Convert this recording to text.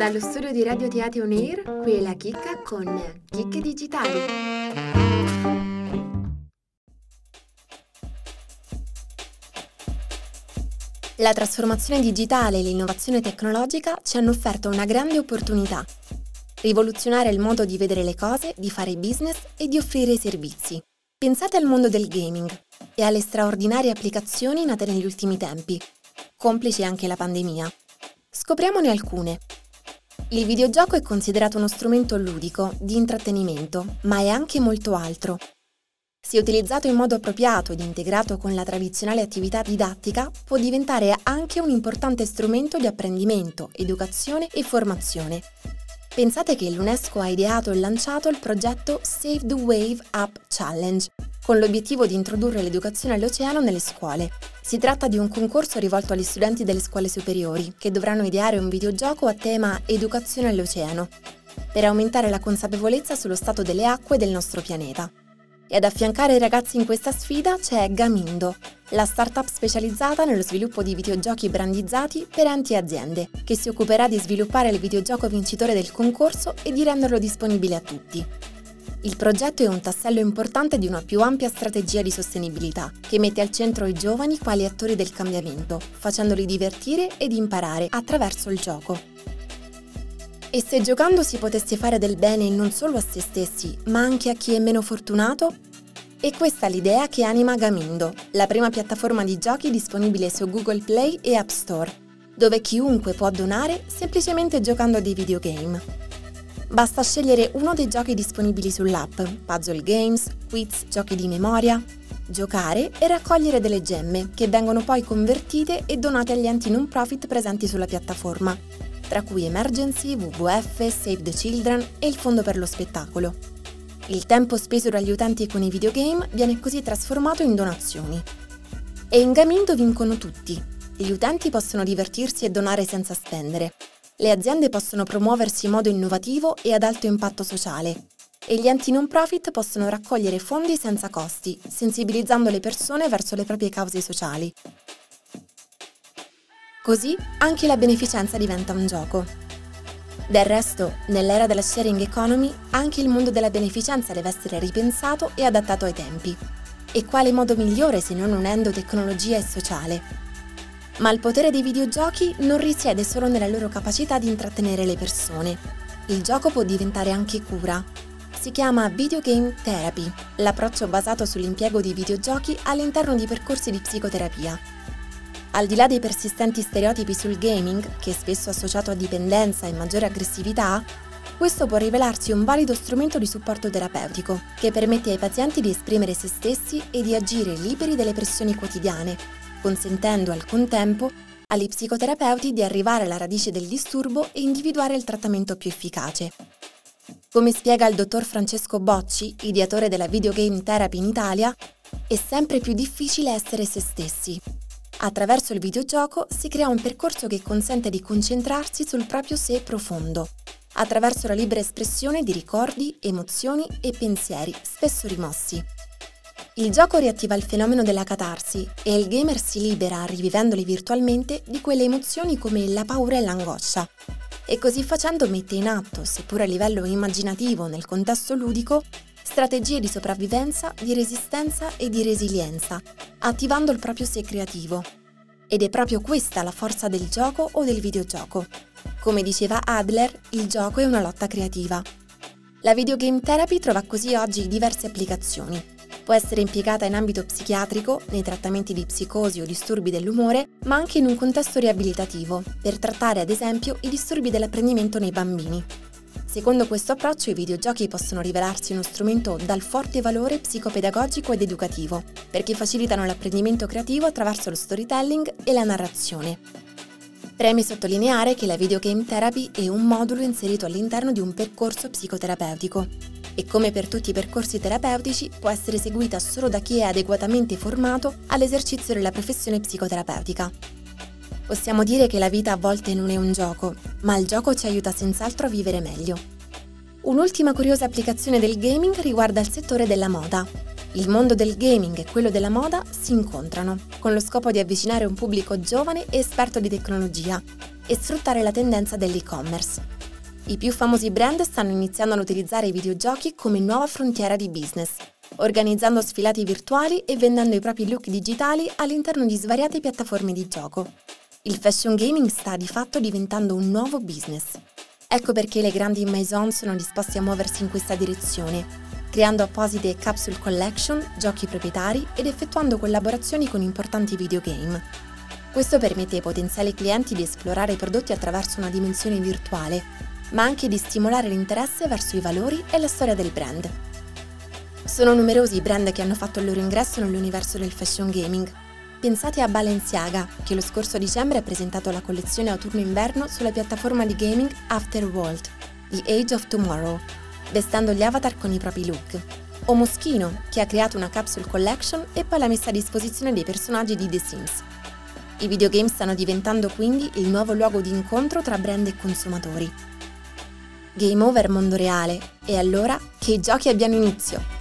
Dallo studio di Radio Teatro On Air, qui è la chicca con Chicche Digitali. La trasformazione digitale e l'innovazione tecnologica ci hanno offerto una grande opportunità. Rivoluzionare il modo di vedere le cose, di fare business e di offrire servizi. Pensate al mondo del gaming e alle straordinarie applicazioni nate negli ultimi tempi, complice anche la pandemia. Scopriamone alcune. Il videogioco è considerato uno strumento ludico, di intrattenimento, ma è anche molto altro. Se utilizzato in modo appropriato ed integrato con la tradizionale attività didattica, può diventare anche un importante strumento di apprendimento, educazione e formazione. Pensate che l'UNESCO ha ideato e lanciato il progetto Save the Wave Up Challenge, con l'obiettivo di introdurre l'educazione all'oceano nelle scuole. Si tratta di un concorso rivolto agli studenti delle scuole superiori, che dovranno ideare un videogioco a tema Educazione all'oceano, per aumentare la consapevolezza sullo stato delle acque del nostro pianeta. E ad affiancare i ragazzi in questa sfida c'è Gamindo, la startup specializzata nello sviluppo di videogiochi brandizzati per enti e aziende, che si occuperà di sviluppare il videogioco vincitore del concorso e di renderlo disponibile a tutti. Il progetto è un tassello importante di una più ampia strategia di sostenibilità, che mette al centro i giovani quali attori del cambiamento, facendoli divertire ed imparare attraverso il gioco. E se giocando si potesse fare del bene non solo a se stessi, ma anche a chi è meno fortunato? È questa l'idea che anima Gamindo, la prima piattaforma di giochi disponibile su Google Play e App Store, dove chiunque può donare semplicemente giocando a dei videogame. Basta scegliere uno dei giochi disponibili sull'app, puzzle games, quiz, giochi di memoria, giocare e raccogliere delle gemme che vengono poi convertite e donate agli enti non profit presenti sulla piattaforma, tra cui Emergency, WWF, Save the Children e il Fondo per lo Spettacolo. Il tempo speso dagli utenti con i videogame viene così trasformato in donazioni. E in Gamindo vincono tutti. Gli utenti possono divertirsi e donare senza spendere, le aziende possono promuoversi in modo innovativo e ad alto impatto sociale e gli enti non profit possono raccogliere fondi senza costi, sensibilizzando le persone verso le proprie cause sociali. Così anche la beneficenza diventa un gioco. Del resto, nell'era della sharing economy, anche il mondo della beneficenza deve essere ripensato e adattato ai tempi. E quale modo migliore se non unendo tecnologia e sociale? Ma il potere dei videogiochi non risiede solo nella loro capacità di intrattenere le persone. Il gioco può diventare anche cura. Si chiama Video Game Therapy, l'approccio basato sull'impiego di videogiochi all'interno di percorsi di psicoterapia. Al di là dei persistenti stereotipi sul gaming, che è spesso associato a dipendenza e maggiore aggressività, questo può rivelarsi un valido strumento di supporto terapeutico, che permette ai pazienti di esprimere se stessi e di agire liberi dalle pressioni quotidiane, consentendo al contempo agli psicoterapeuti di arrivare alla radice del disturbo e individuare il trattamento più efficace. Come spiega il dottor Francesco Bocci, ideatore della videogame therapy in Italia, è sempre più difficile essere se stessi. Attraverso il videogioco si crea un percorso che consente di concentrarsi sul proprio sé profondo, attraverso la libera espressione di ricordi, emozioni e pensieri spesso rimossi. Il gioco riattiva il fenomeno della catarsi e il gamer si libera, rivivendoli virtualmente, di quelle emozioni come la paura e l'angoscia. E così facendo mette in atto, seppur a livello immaginativo nel contesto ludico, strategie di sopravvivenza, di resistenza e di resilienza, attivando il proprio sé creativo. Ed è proprio questa la forza del gioco o del videogioco. Come diceva Adler, il gioco è una lotta creativa. La videogame therapy trova così oggi diverse applicazioni, Può essere impiegata in ambito psichiatrico, nei trattamenti di psicosi o disturbi dell'umore, ma anche in un contesto riabilitativo, per trattare ad esempio i disturbi dell'apprendimento nei bambini. Secondo questo approccio i videogiochi possono rivelarsi uno strumento dal forte valore psicopedagogico ed educativo, perché facilitano l'apprendimento creativo attraverso lo storytelling e la narrazione. Preme sottolineare che la videogame therapy è un modulo inserito all'interno di un percorso psicoterapeutico, e come per tutti i percorsi terapeutici può essere seguita solo da chi è adeguatamente formato all'esercizio della professione psicoterapeutica. Possiamo dire che la vita a volte non è un gioco, ma il gioco ci aiuta senz'altro a vivere meglio. Un'ultima curiosa applicazione del gaming riguarda il settore della moda. Il mondo del gaming e quello della moda si incontrano, con lo scopo di avvicinare un pubblico giovane e esperto di tecnologia e sfruttare la tendenza dell'e-commerce. I più famosi brand stanno iniziando ad utilizzare i videogiochi come nuova frontiera di business, organizzando sfilati virtuali e vendendo i propri look digitali all'interno di svariate piattaforme di gioco. Il fashion gaming sta di fatto diventando un nuovo business. Ecco perché le grandi maison sono disposte a muoversi in questa direzione, creando apposite capsule collection, giochi proprietari ed effettuando collaborazioni con importanti videogame. Questo permette ai potenziali clienti di esplorare i prodotti attraverso una dimensione virtuale, ma anche di stimolare l'interesse verso i valori e la storia del brand. Sono numerosi i brand che hanno fatto il loro ingresso nell'universo del fashion gaming. Pensate a Balenciaga, che lo scorso dicembre ha presentato la collezione autunno-inverno sulla piattaforma di gaming Afterworld, The Age of Tomorrow, vestendo gli avatar con i propri look. O Moschino, che ha creato una capsule collection e poi l'ha messa a disposizione dei personaggi di The Sims. I videogame stanno diventando quindi il nuovo luogo di incontro tra brand e consumatori. Game over mondo reale, e allora che i giochi abbiano inizio!